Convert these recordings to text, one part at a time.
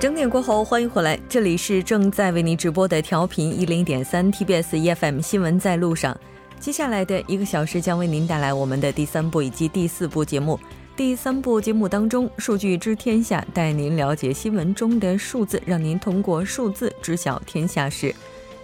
整点过后，欢迎回来，这里是正在为您直播的调频一零点三 TBS EFM 新闻在路上。接下来的一个小时将为您带来我们的第三部以及第四部节目。第三部节目当中，数据知天下带您了解新闻中的数字，让您通过数字知晓天下事。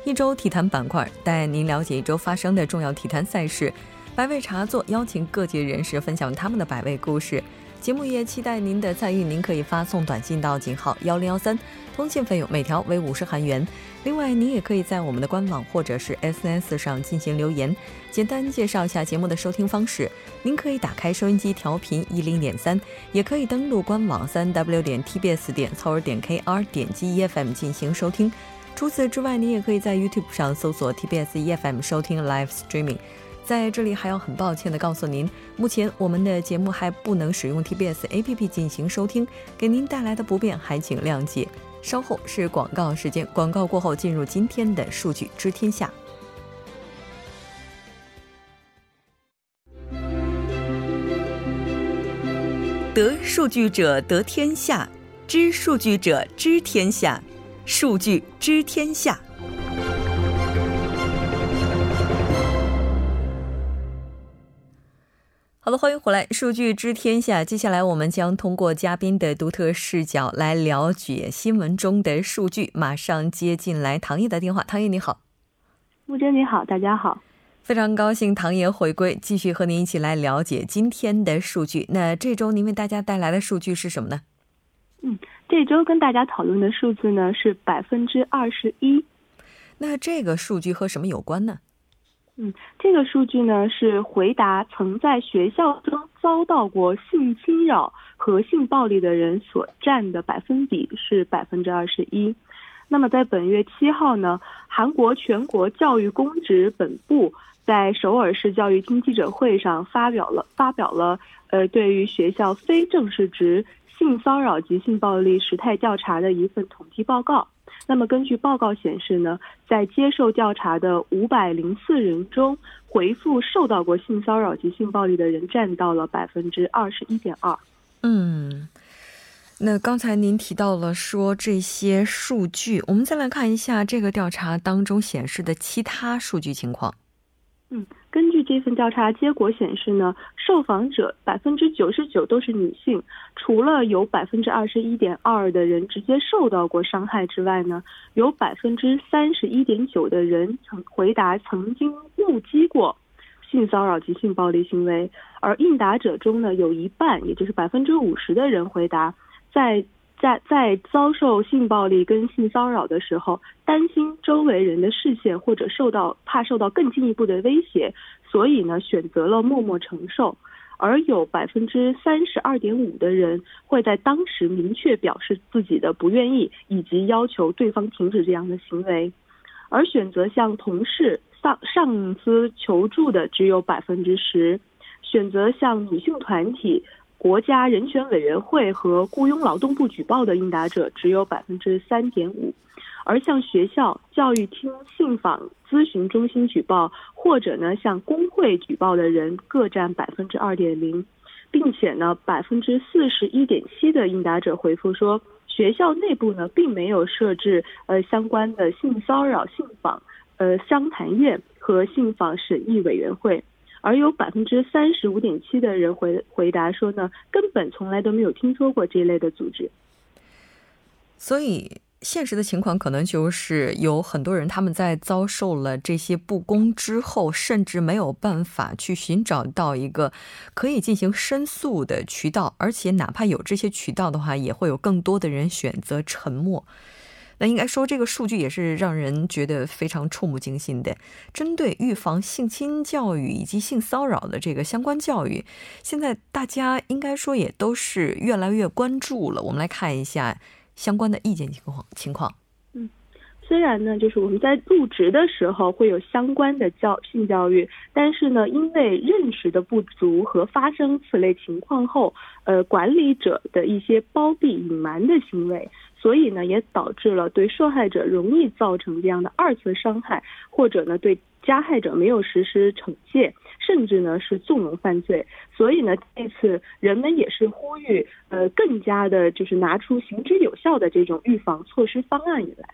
一周体坛板块带您了解一周发生的重要体坛赛事。百味茶座邀请各界人士分享他们的百味故事。节目也期待您的参与，您可以发送短信到井号幺零幺三，通信费用每条为五十韩元。另外，您也可以在我们的官网或者是 SNS 上进行留言。简单介绍一下节目的收听方式：您可以打开收音机调频一零点三，也可以登录官网三 w 点 tbs 点 c o r 点 kr，点击 EFM 进行收听。除此之外，您也可以在 YouTube 上搜索 TBS EFM 收听 Live Streaming。在这里还要很抱歉的告诉您，目前我们的节目还不能使用 TBS APP 进行收听，给您带来的不便还请谅解。稍后是广告时间，广告过后进入今天的数据知天下。得数据者得天下，知数据者知天下，数据知天下。好的，欢迎回来，数据知天下。接下来，我们将通过嘉宾的独特视角来了解新闻中的数据。马上接进来唐毅的电话，唐毅你好，木真你好，大家好，非常高兴唐爷回归，继续和您一起来了解今天的数据。那这周您为大家带来的数据是什么呢？嗯，这周跟大家讨论的数字呢是百分之二十一。那这个数据和什么有关呢？嗯，这个数据呢是回答曾在学校中遭到过性侵扰和性暴力的人所占的百分比是百分之二十一。那么在本月七号呢，韩国全国教育公职本部在首尔市教育厅记者会上发表了发表了呃对于学校非正式职性骚扰及性暴力时态调查的一份统计报告。那么，根据报告显示呢，在接受调查的五百零四人中，回复受到过性骚扰及性暴力的人占到了百分之二十一点二。嗯，那刚才您提到了说这些数据，我们再来看一下这个调查当中显示的其他数据情况。嗯。根据这份调查结果显示呢，受访者百分之九十九都是女性，除了有百分之二十一点二的人直接受到过伤害之外呢，有百分之三十一点九的人曾回答曾经目击过性骚扰及性暴力行为，而应答者中呢，有一半，也就是百分之五十的人回答在。在在遭受性暴力跟性骚扰的时候，担心周围人的视线或者受到怕受到更进一步的威胁，所以呢选择了默默承受。而有百分之三十二点五的人会在当时明确表示自己的不愿意，以及要求对方停止这样的行为。而选择向同事、上上司求助的只有百分之十，选择向女性团体。国家人权委员会和雇佣劳动部举报的应答者只有百分之三点五，而向学校、教育厅、信访咨询中心举报或者呢向工会举报的人各占百分之二点零，并且呢百分之四十一点七的应答者回复说，学校内部呢并没有设置呃相关的性骚扰信访呃商谈院和信访审议委员会。而有百分之三十五点七的人回回答说呢，根本从来都没有听说过这一类的组织。所以，现实的情况可能就是有很多人他们在遭受了这些不公之后，甚至没有办法去寻找到一个可以进行申诉的渠道，而且哪怕有这些渠道的话，也会有更多的人选择沉默。那应该说，这个数据也是让人觉得非常触目惊心的。针对预防性侵教育以及性骚扰的这个相关教育，现在大家应该说也都是越来越关注了。我们来看一下相关的意见情况情况。嗯，虽然呢，就是我们在入职的时候会有相关的教性教育，但是呢，因为认识的不足和发生此类情况后，呃，管理者的一些包庇隐瞒的行为。所以呢，也导致了对受害者容易造成这样的二次伤害，或者呢，对加害者没有实施惩戒，甚至呢是纵容犯罪。所以呢，这次人们也是呼吁，呃，更加的就是拿出行之有效的这种预防措施方案以来。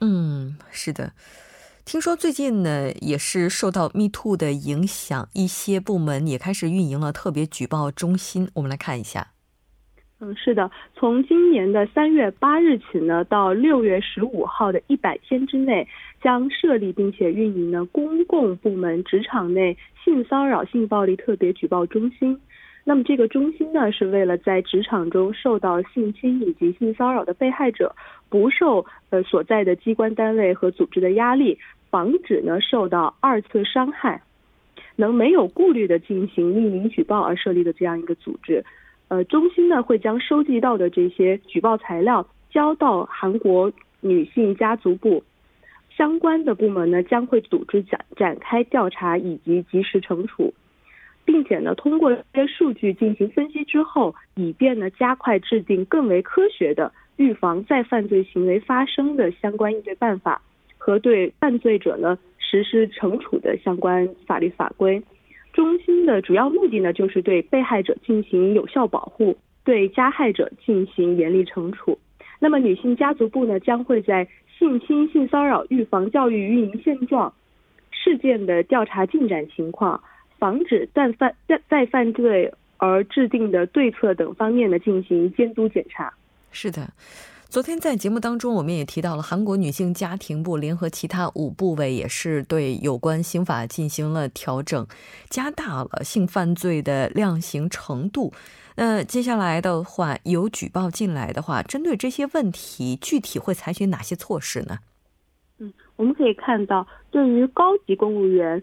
嗯，是的。听说最近呢，也是受到 Me Too 的影响，一些部门也开始运营了特别举报中心。我们来看一下。嗯，是的，从今年的三月八日起呢，到六月十五号的一百天之内，将设立并且运营呢公共部门职场内性骚扰、性暴力特别举报中心。那么这个中心呢，是为了在职场中受到性侵以及性骚扰的被害者，不受呃所在的机关单位和组织的压力，防止呢受到二次伤害，能没有顾虑的进行匿名举报而设立的这样一个组织。呃，中心呢会将收集到的这些举报材料交到韩国女性家族部，相关的部门呢将会组织展展开调查以及及时惩处，并且呢通过这些数据进行分析之后，以便呢加快制定更为科学的预防再犯罪行为发生的相关应对办法和对犯罪者呢实施惩处的相关法律法规。中心的主要目的呢，就是对被害者进行有效保护，对加害者进行严厉惩处。那么，女性家族部呢，将会在性侵、性骚扰预防教育运营现状、事件的调查进展情况、防止再犯再再犯罪而制定的对策等方面呢进行监督检查。是的。昨天在节目当中，我们也提到了韩国女性家庭部联合其他五部委，也是对有关刑法进行了调整，加大了性犯罪的量刑程度。那接下来的话，有举报进来的话，针对这些问题，具体会采取哪些措施呢？嗯，我们可以看到，对于高级公务员，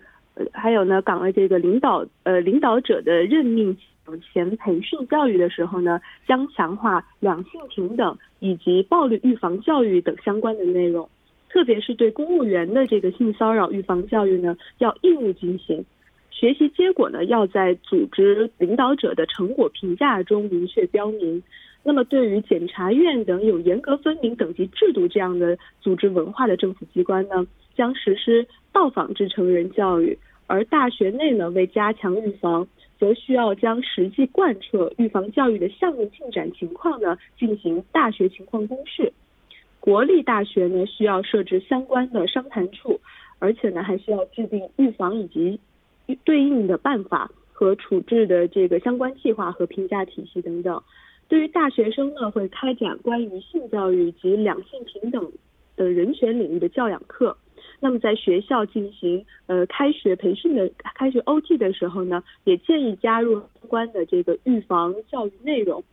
还有呢岗位这个领导呃领导者的任命。前培训教育的时候呢，将强化两性平等以及暴力预防教育等相关的内容，特别是对公务员的这个性骚扰预防教育呢，要义务进行。学习结果呢，要在组织领导者的成果评价中明确标明。那么，对于检察院等有严格分明等级制度这样的组织文化的政府机关呢，将实施到访制成人教育。而大学内呢，为加强预防。则需要将实际贯彻预防教育的项目进展情况呢进行大学情况公示。国立大学呢需要设置相关的商谈处，而且呢还需要制定预防以及对应的办法和处置的这个相关计划和评价体系等等。对于大学生呢，会开展关于性教育及两性平等的人权领域的教养课。那么在学校进行呃开学培训的开学 OT 的时候呢，也建议加入相关的这个预防教育内容，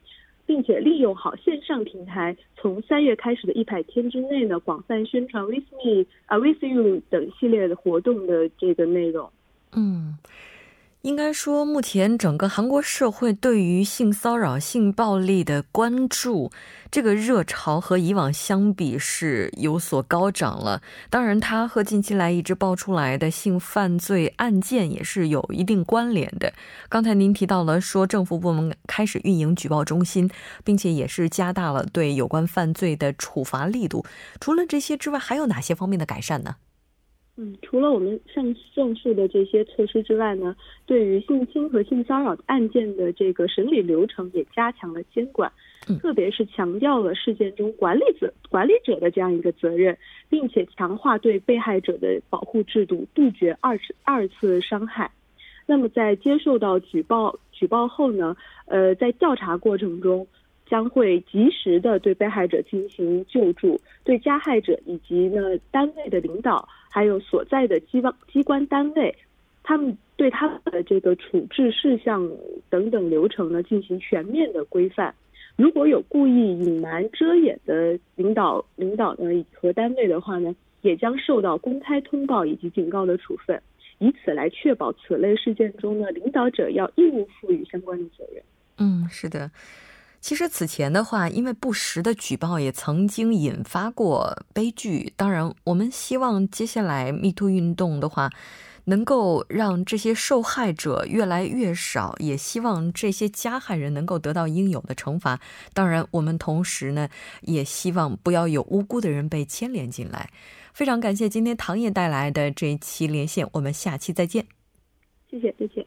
并且利用好线上平台，从三月开始的一百天之内呢，广泛宣传 With Me 啊 With You 等系列的活动的这个内容。嗯。应该说，目前整个韩国社会对于性骚扰、性暴力的关注，这个热潮和以往相比是有所高涨了。当然，它和近期来一直爆出来的性犯罪案件也是有一定关联的。刚才您提到了说，政府部门开始运营举报中心，并且也是加大了对有关犯罪的处罚力度。除了这些之外，还有哪些方面的改善呢？嗯，除了我们上上述的这些措施之外呢，对于性侵和性骚扰案件的这个审理流程也加强了监管，特别是强调了事件中管理者管理者的这样一个责任，并且强化对被害者的保护制度，杜绝二次二次伤害。那么在接受到举报举报后呢，呃，在调查过程中。将会及时的对被害者进行救助，对加害者以及呢单位的领导，还有所在的机关机关单位，他们对他们的这个处置事项等等流程呢进行全面的规范。如果有故意隐瞒遮掩的领导领导呢和单位的话呢，也将受到公开通报以及警告的处分，以此来确保此类事件中呢领导者要义务赋予相关的责任。嗯，是的。其实此前的话，因为不实的举报也曾经引发过悲剧。当然，我们希望接下来 Me Too 运动的话，能够让这些受害者越来越少，也希望这些加害人能够得到应有的惩罚。当然，我们同时呢，也希望不要有无辜的人被牵连进来。非常感谢今天唐爷带来的这一期连线，我们下期再见。谢谢，再见。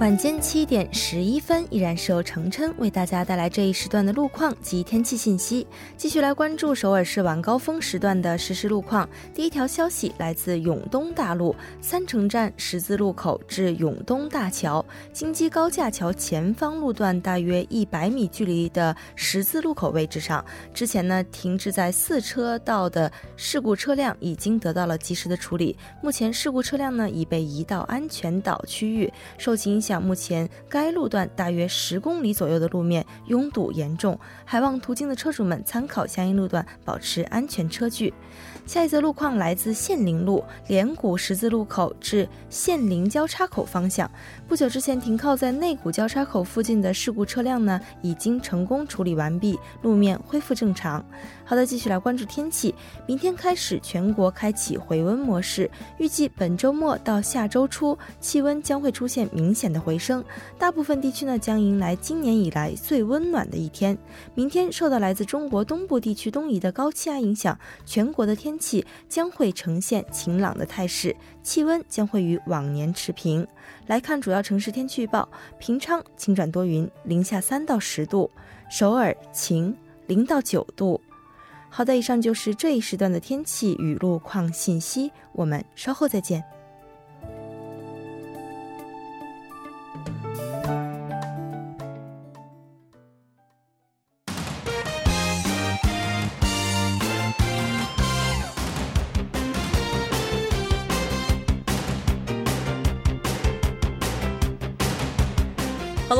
晚间七点十一分，依然是由程琛为大家带来这一时段的路况及天气信息。继续来关注首尔市晚高峰时段的实时路况。第一条消息来自永东大路三城站十字路口至永东大桥京基高架桥前方路段大约一百米距离的十字路口位置上，之前呢停滞在四车道的事故车辆已经得到了及时的处理，目前事故车辆呢已被移到安全岛区域，受其影响。目前该路段大约十公里左右的路面拥堵严重，还望途经的车主们参考相应路段，保持安全车距。下一则路况来自县林路连谷十字路口至县林交叉口方向。不久之前停靠在内谷交叉口附近的事故车辆呢，已经成功处理完毕，路面恢复正常。好的，继续来关注天气。明天开始全国开启回温模式，预计本周末到下周初气温将会出现明显的回升，大部分地区呢将迎来今年以来最温暖的一天。明天受到来自中国东部地区东移的高气压影响，全国的天天气将会呈现晴朗的态势，气温将会与往年持平。来看主要城市天气预报：平昌晴转多云，零下三到十度；首尔晴，零到九度。好的，以上就是这一时段的天气与路况信息，我们稍后再见。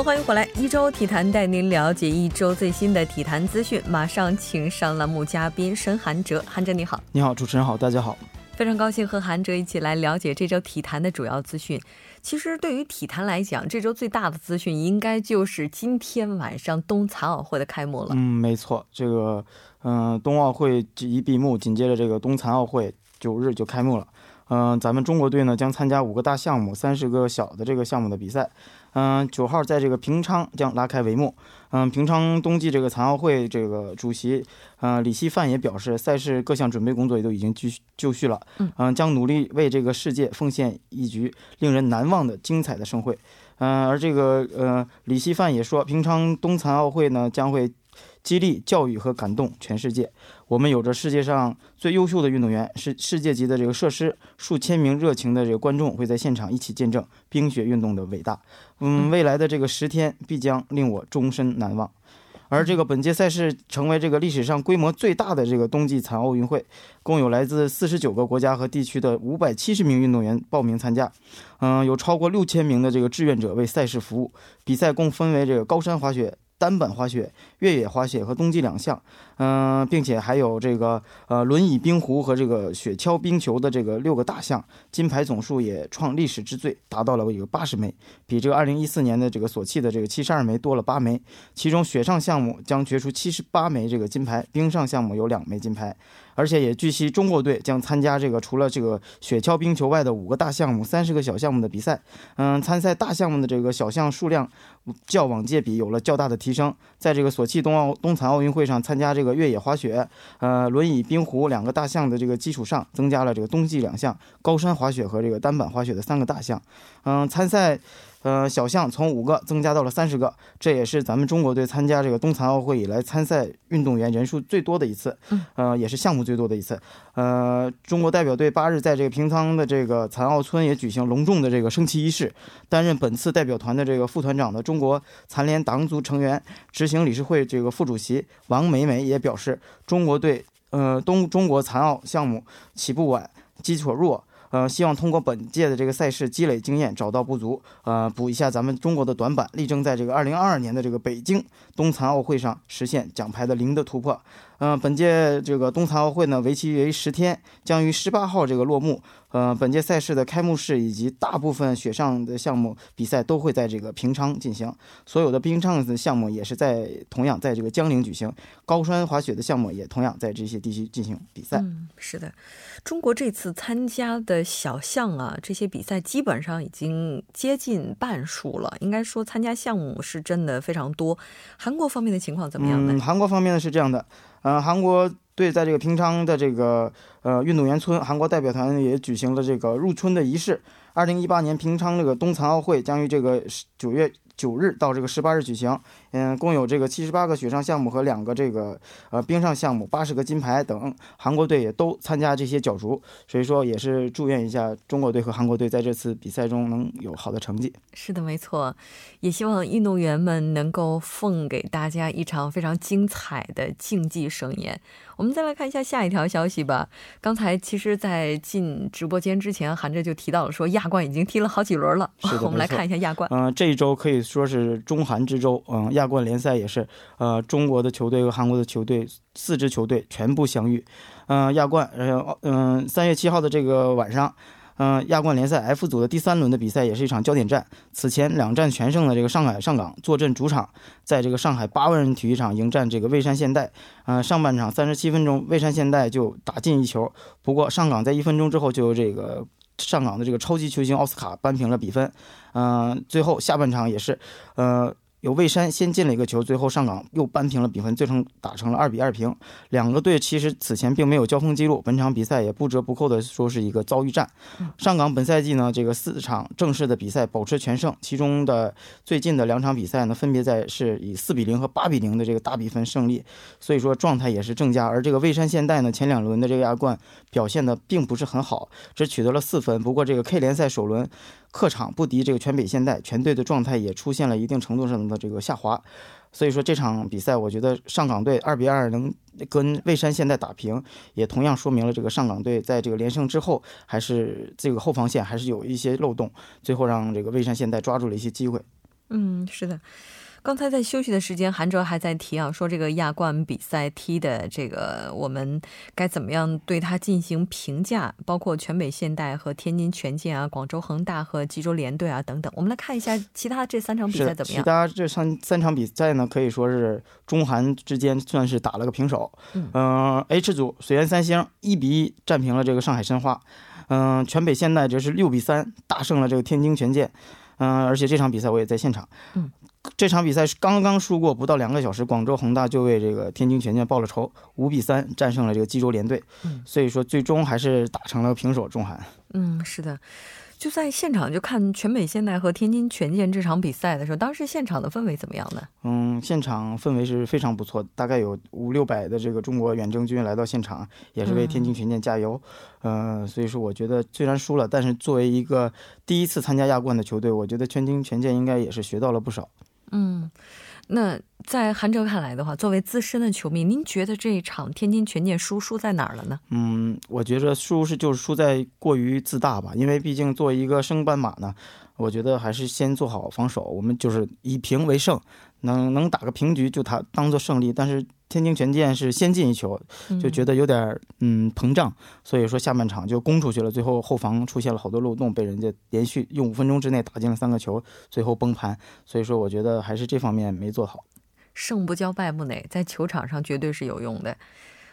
欢迎回来，一周体坛带您了解一周最新的体坛资讯。马上请上栏目嘉宾申韩哲，韩哲你好，你好，主持人好，大家好，非常高兴和韩哲一起来了解这周体坛的主要资讯。其实对于体坛来讲，这周最大的资讯应该就是今天晚上冬残奥会的开幕了。嗯，没错，这个嗯，冬奥会一闭幕，紧接着这个冬残奥会九日就开幕了。嗯，咱们中国队呢将参加五个大项目、三十个小的这个项目的比赛。嗯，九号在这个平昌将拉开帷幕。嗯，平昌冬季这个残奥会这个主席，嗯，李希范也表示，赛事各项准备工作也都已经就就绪了。嗯，将努力为这个世界奉献一局令人难忘的精彩的盛会。嗯，而这个呃，李希范也说，平昌冬残奥会呢将会。激励、教育和感动全世界。我们有着世界上最优秀的运动员，是世界级的这个设施，数千名热情的这个观众会在现场一起见证冰雪运动的伟大。嗯，未来的这个十天必将令我终身难忘。而这个本届赛事成为这个历史上规模最大的这个冬季残奥运会，共有来自四十九个国家和地区的五百七十名运动员报名参加。嗯，有超过六千名的这个志愿者为赛事服务。比赛共分为这个高山滑雪。单板滑雪、越野滑雪和冬季两项，嗯，并且还有这个呃轮椅冰壶和这个雪橇冰球的这个六个大项，金牌总数也创历史之最，达到了有八十枚，比这个二零一四年的这个索契的这个七十二枚多了八枚。其中雪上项目将决出七十八枚这个金牌，冰上项目有两枚金牌。而且也据悉，中国队将参加这个除了这个雪橇冰球外的五个大项目、三十个小项目的比赛。嗯，参赛大项目的这个小项数量较往届比有了较大的提升。在这个索契冬奥冬残奥运会上参加这个越野滑雪、呃轮椅冰壶两个大项的这个基础上，增加了这个冬季两项高山滑雪和这个单板滑雪的三个大项。嗯，参赛。呃，小项从五个增加到了三十个，这也是咱们中国队参加这个冬残奥会以来参赛运动员人数最多的一次，呃，也是项目最多的一次。呃，中国代表队八日在这个平仓的这个残奥村也举行隆重的这个升旗仪式。担任本次代表团的这个副团长的中国残联党组成员、执行理事会这个副主席王梅梅也表示，中国队呃东中国残奥项目起步晚，基础弱。呃，希望通过本届的这个赛事积累经验，找到不足，呃，补一下咱们中国的短板，力争在这个二零二二年的这个北京冬残奥会上实现奖牌的零的突破。嗯，本届这个冬残奥会呢，为期为十天，将于十八号这个落幕。呃，本届赛事的开幕式以及大部分雪上的项目比赛都会在这个平昌进行，所有的冰上的项目也是在同样在这个江陵举行，高山滑雪的项目也同样在这些地区进行比赛。嗯，是的，中国这次参加的小项啊，这些比赛基本上已经接近半数了，应该说参加项目是真的非常多。韩国方面的情况怎么样呢？嗯，韩国方面呢是这样的，呃，韩国。队，在这个平昌的这个呃运动员村，韩国代表团也举行了这个入村的仪式。二零一八年平昌这个冬残奥会将于这个九月。九日到这个十八日举行，嗯，共有这个七十八个雪上项目和两个这个呃冰上项目，八十个金牌等，韩国队也都参加这些角逐，所以说也是祝愿一下中国队和韩国队在这次比赛中能有好的成绩。是的，没错，也希望运动员们能够奉给大家一场非常精彩的竞技盛宴。我们再来看一下下一条消息吧。刚才其实，在进直播间之前，韩哲就提到了说亚冠已经踢了好几轮了。是的，我们来看一下亚冠。嗯，这一周可以说是中韩之周。嗯，亚冠联赛也是，呃，中国的球队和韩国的球队四支球队全部相遇。嗯，亚冠，呃，嗯，三月七号的这个晚上。嗯，亚冠联赛 F 组的第三轮的比赛也是一场焦点战。此前两战全胜的这个上海上港坐镇主场，在这个上海八万人体育场迎战这个蔚山现代。嗯，上半场三十七分钟，蔚山现代就打进一球。不过上港在一分钟之后就由这个上港的这个超级球星奥斯卡扳平了比分。嗯，最后下半场也是，呃。有蔚山先进了一个球，最后上港又扳平了比分，最终打成了二比二平。两个队其实此前并没有交锋记录，本场比赛也不折不扣的说是一个遭遇战。上港本赛季呢，这个四场正式的比赛保持全胜，其中的最近的两场比赛呢，分别在是以四比零和八比零的这个大比分胜利，所以说状态也是正佳。而这个蔚山现代呢，前两轮的这个亚冠表现的并不是很好，只取得了四分。不过这个 K 联赛首轮。客场不敌这个全北现代，全队的状态也出现了一定程度上的这个下滑，所以说这场比赛，我觉得上港队二比二能跟蔚山现代打平，也同样说明了这个上港队在这个连胜之后，还是这个后防线还是有一些漏洞，最后让这个蔚山现代抓住了一些机会。嗯，是的。刚才在休息的时间，韩哲还在提啊，说这个亚冠比赛踢的这个，我们该怎么样对他进行评价？包括全北现代和天津权健啊，广州恒大和济州联队啊等等。我们来看一下其他这三场比赛怎么样？其他这三三场比赛呢，可以说是中韩之间算是打了个平手。嗯，H 组水原三星一比一战平了这个上海申花。嗯，全北现代则是六比三大胜了这个天津权健。嗯，而且这场比赛我也在现场。嗯。这场比赛是刚刚输过不到两个小时，广州恒大就为这个天津权健报了仇，五比三战胜了这个济州联队。嗯，所以说最终还是打成了平手，中韩。嗯，是的，就在现场就看全美现代和天津权健这场比赛的时候，当时现场的氛围怎么样呢？嗯，现场氛围是非常不错，大概有五六百的这个中国远征军来到现场，也是为天津权健加油。嗯，所以说我觉得虽然输了，但是作为一个第一次参加亚冠的球队，我觉得天津权健应该也是学到了不少。嗯，那在韩哲看来的话，作为资深的球迷，您觉得这一场天津权健输输在哪儿了呢？嗯，我觉着输是就是输在过于自大吧，因为毕竟作为一个升班马呢，我觉得还是先做好防守，我们就是以平为胜。能能打个平局就他当做胜利，但是天津权健是先进一球，就觉得有点嗯膨胀，所以说下半场就攻出去了，最后后防出现了好多漏洞，被人家连续用五分钟之内打进了三个球，最后崩盘，所以说我觉得还是这方面没做好。胜不骄败不馁，在球场上绝对是有用的。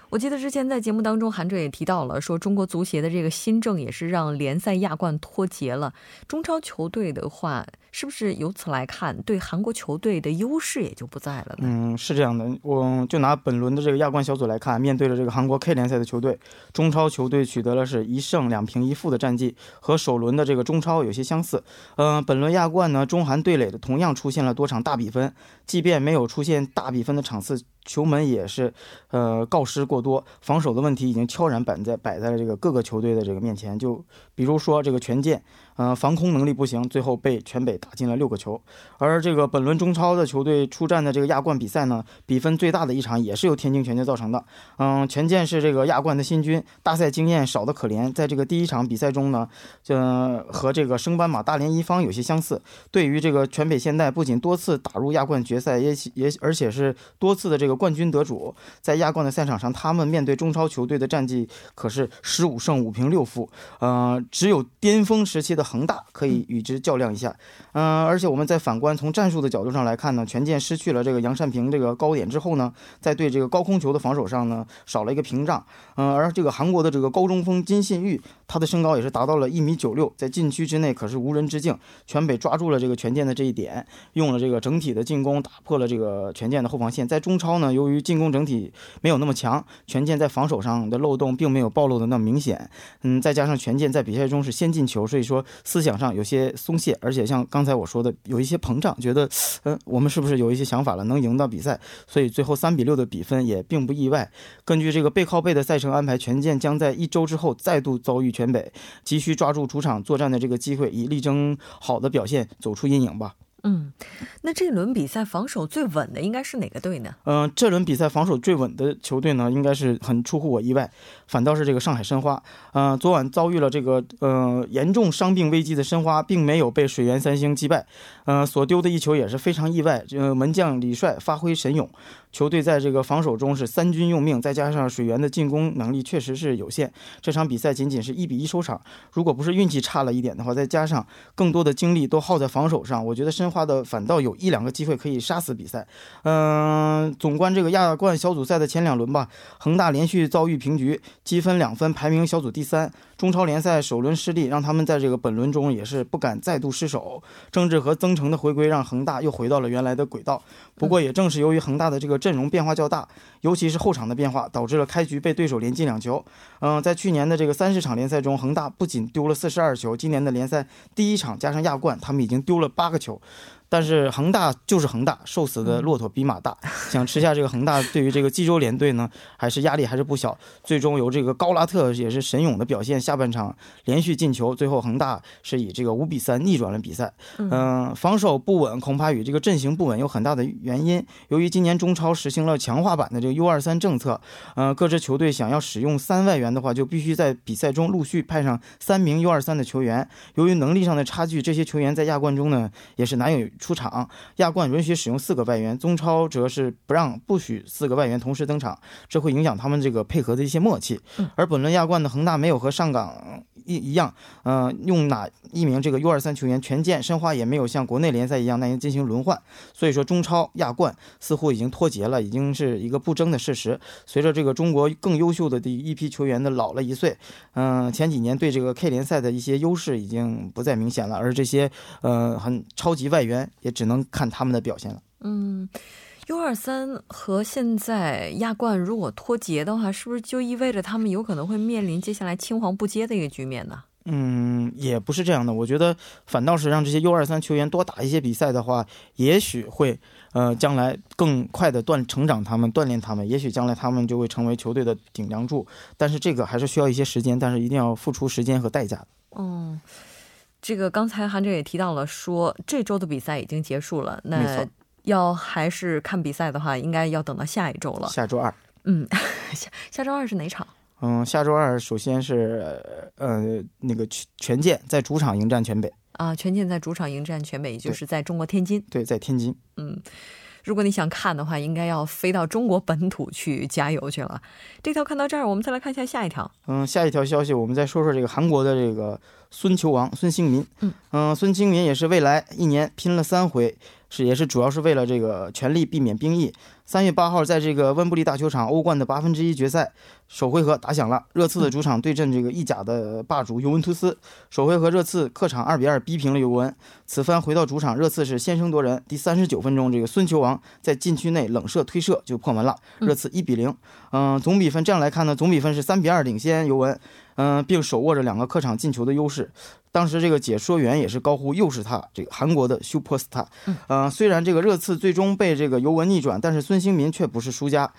我记得之前在节目当中，韩哲也提到了，说中国足协的这个新政也是让联赛亚冠脱节了。中超球队的话，是不是由此来看，对韩国球队的优势也就不在了呢？嗯，是这样的。我就拿本轮的这个亚冠小组来看，面对了这个韩国 K 联赛的球队，中超球队取得了是一胜两平一负的战绩，和首轮的这个中超有些相似。嗯，本轮亚冠呢，中韩对垒的同样出现了多场大比分，即便没有出现大比分的场次。球门也是，呃，告失过多，防守的问题已经悄然摆在摆在了这个各个球队的这个面前。就比如说这个权健，呃，防空能力不行，最后被全北打进了六个球。而这个本轮中超的球队出战的这个亚冠比赛呢，比分最大的一场也是由天津权健造成的。嗯，权健是这个亚冠的新军，大赛经验少得可怜，在这个第一场比赛中呢，呃，和这个升班马大连一方有些相似。对于这个全北现代，不仅多次打入亚冠决赛，也也而且是多次的这个冠军得主，在亚冠的赛场上，他们面对中超球队的战绩可是十五胜五平六负。呃，只有巅峰时期的。恒大可以与之较量一下，嗯，而且我们在反观从战术的角度上来看呢，权健失去了这个杨善平这个高点之后呢，在对这个高空球的防守上呢，少了一个屏障，嗯，而这个韩国的这个高中锋金信玉，他的身高也是达到了一米九六，在禁区之内可是无人之境，全北抓住了这个权健的这一点，用了这个整体的进攻打破了这个权健的后防线，在中超呢，由于进攻整体没有那么强，权健在防守上的漏洞并没有暴露的那么明显，嗯，再加上权健在比赛中是先进球，所以说。思想上有些松懈，而且像刚才我说的，有一些膨胀，觉得，嗯，我们是不是有一些想法了，能赢到比赛？所以最后三比六的比分也并不意外。根据这个背靠背的赛程安排，权健将在一周之后再度遭遇全北，急需抓住主场作战的这个机会，以力争好的表现走出阴影吧。嗯，那这轮比赛防守最稳的应该是哪个队呢？嗯，这轮比赛防守最稳的球队呢，应该是很出乎我意外，反倒是这个上海申花。嗯，昨晚遭遇了这个呃严重伤病危机的申花，并没有被水源三星击败。嗯，所丢的一球也是非常意外。这呃，门将李帅发挥神勇。球队在这个防守中是三军用命，再加上水源的进攻能力确实是有限，这场比赛仅仅是一比一收场。如果不是运气差了一点的话，再加上更多的精力都耗在防守上，我觉得申花的反倒有一两个机会可以杀死比赛。嗯，总观这个亚冠小组赛的前两轮吧，恒大连续遭遇平局，积分两分，排名小组第三。中超联赛首轮失利，让他们在这个本轮中也是不敢再度失手。郑智和曾诚的回归，让恒大又回到了原来的轨道。不过也正是由于恒大的这个阵容变化较大，尤其是后场的变化，导致了开局被对手连进两球。嗯，在去年的这个三十场联赛中，恒大不仅丢了四十二球，今年的联赛第一场加上亚冠，他们已经丢了八个球。但是恒大就是恒大，瘦死的骆驼比马大。想吃下这个恒大，对于这个济州联队呢，还是压力还是不小。最终由这个高拉特也是神勇的表现，下半场连续进球，最后恒大是以这个五比三逆转了比赛。嗯，防守不稳，恐怕与这个阵型不稳有很大的原因。由于今年中超实行了强化版的这个 U 二三政策，嗯，各支球队想要使用三外援的话，就必须在比赛中陆续派上三名 U 二三的球员。由于能力上的差距，这些球员在亚冠中呢也是难有。出场亚冠允许使用四个外援，中超则是不让不许四个外援同时登场，这会影响他们这个配合的一些默契。而本轮亚冠的恒大没有和上港一一样，嗯，用哪一名这个 U 二三球员权健，申花也没有像国内联赛一样那样进行轮换，所以说中超亚冠似乎已经脱节了，已经是一个不争的事实。随着这个中国更优秀的第一批球员的老了一岁，嗯，前几年对这个 K 联赛的一些优势已经不再明显了，而这些呃很超级外援。也只能看他们的表现了。嗯，U 二三和现在亚冠如果脱节的话，是不是就意味着他们有可能会面临接下来青黄不接的一个局面呢？嗯，也不是这样的。我觉得反倒是让这些 U 二三球员多打一些比赛的话，也许会呃将来更快的锻成长他们，锻炼他们。也许将来他们就会成为球队的顶梁柱。但是这个还是需要一些时间，但是一定要付出时间和代价。嗯。这个刚才韩哲也提到了，说这周的比赛已经结束了。那要还是看比赛的话，应该要等到下一周了。下周二。嗯，下下周二是哪场？嗯，下周二首先是呃那个全权健在主场迎战全北。啊，权健在主场迎战全北，也就是在中国天津。对，在天津。嗯。如果你想看的话，应该要飞到中国本土去加油去了。这条看到这儿，我们再来看一下下一条。嗯，下一条消息，我们再说说这个韩国的这个孙球王孙兴民。嗯嗯，孙兴民也是未来一年拼了三回，是也是主要是为了这个全力避免兵役。三月八号，在这个温布利大球场欧冠的八分之一决赛首回合打响了。热刺的主场对阵这个意甲的霸主尤文图斯。首回合热刺客场二比二逼平了尤文。此番回到主场，热刺是先声夺人。第三十九分钟，这个孙球王在禁区内冷射推射就破门了。热刺一比零。嗯，总比分这样来看呢，总比分是三比二领先尤文。嗯，并手握着两个客场进球的优势。当时这个解说员也是高呼：“又是他，这个韩国的 super star。”嗯，虽然这个热刺最终被这个尤文逆转，但是孙兴民却不是输家。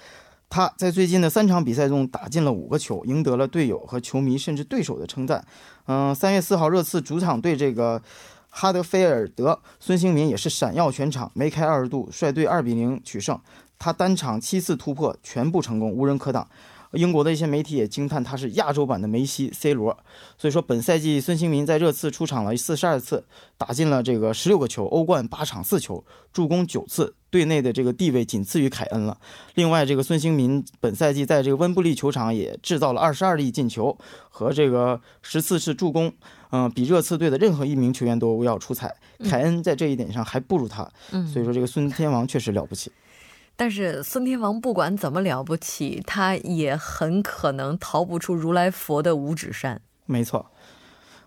他在最近的三场比赛中打进了五个球，赢得了队友和球迷甚至对手的称赞。嗯，三月四号热刺主场对这个哈德菲尔德，孙兴民也是闪耀全场，梅开二度，率队二比零取胜。他单场七次突破全部成功，无人可挡。英国的一些媒体也惊叹他是亚洲版的梅西、C 罗。所以说，本赛季孙兴民在热刺出场了四十二次，打进了这个十六个球，欧冠八场四球，助攻九次，队内的这个地位仅次于凯恩了。另外，这个孙兴民本赛季在这个温布利球场也制造了二十二粒进球和这个十四次助攻，嗯，比热刺队的任何一名球员都要出彩。凯恩在这一点上还不如他。所以说，这个孙天王确实了不起。但是孙天王不管怎么了不起，他也很可能逃不出如来佛的五指山。没错，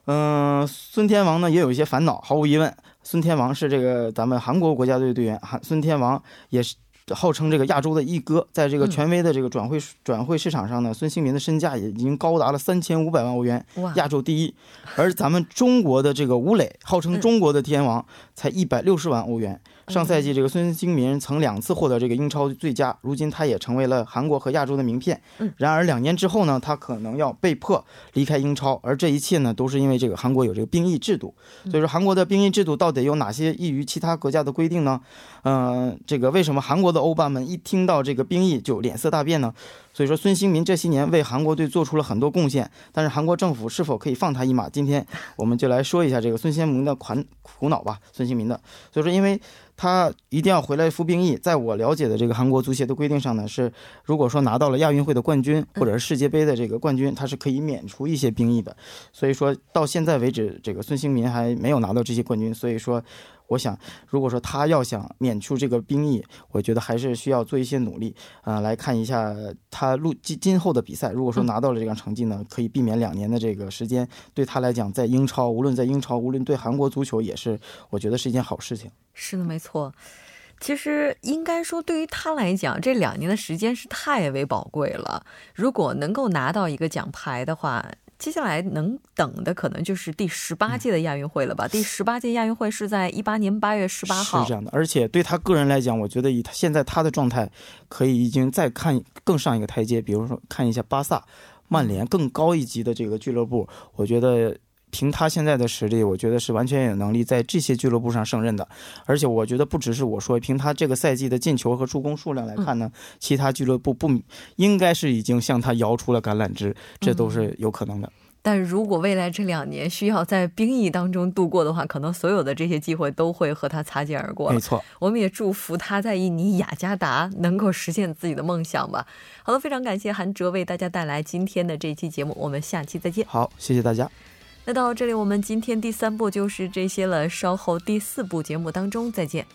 嗯，孙天王呢也有一些烦恼。毫无疑问，孙天王是这个咱们韩国国家队队员，韩孙天王也是号称这个亚洲的一哥。在这个权威的这个转会转会市场上呢，孙兴民的身价也已经高达了三千五百万欧元，亚洲第一。而咱们中国的这个吴磊，号称中国的天王，才一百六十万欧元。上赛季，这个孙兴民曾两次获得这个英超最佳，如今他也成为了韩国和亚洲的名片。然而两年之后呢，他可能要被迫离开英超，而这一切呢，都是因为这个韩国有这个兵役制度。所以说，韩国的兵役制度到底有哪些异于其他国家的规定呢？嗯，这个为什么韩国的欧巴们一听到这个兵役就脸色大变呢？所以说，孙兴民这些年为韩国队做出了很多贡献，但是韩国政府是否可以放他一马？今天我们就来说一下这个孙兴民的苦苦恼吧。孙兴民的，所以说，因为他一定要回来服兵役，在我了解的这个韩国足协的规定上呢，是如果说拿到了亚运会的冠军或者是世界杯的这个冠军，他是可以免除一些兵役的。所以说到现在为止，这个孙兴民还没有拿到这些冠军，所以说。我想，如果说他要想免除这个兵役，我觉得还是需要做一些努力啊。来看一下他录今今后的比赛，如果说拿到了这样成绩呢，可以避免两年的这个时间，对他来讲，在英超，无论在英超，无论对韩国足球，也是我觉得是一件好事情。是的，没错。其实应该说，对于他来讲，这两年的时间是太为宝贵了。如果能够拿到一个奖牌的话。接下来能等的可能就是第十八届的亚运会了吧？第十八届亚运会是在一八年八月十八号。是这样的，而且对他个人来讲，我觉得以他现在他的状态，可以已经再看更上一个台阶，比如说看一下巴萨、曼联更高一级的这个俱乐部，我觉得。凭他现在的实力，我觉得是完全有能力在这些俱乐部上胜任的。而且我觉得不只是我说，凭他这个赛季的进球和助攻数量来看呢，其他俱乐部不应该是已经向他摇出了橄榄枝，这都是有可能的。但如果未来这两年需要在兵役当中度过的话，可能所有的这些机会都会和他擦肩而过。没错，我们也祝福他在印尼雅加达能够实现自己的梦想吧。好了，非常感谢韩哲为大家带来今天的这期节目，我们下期再见。好，谢谢大家。那到这里，我们今天第三部就是这些了。稍后第四部节目当中再见。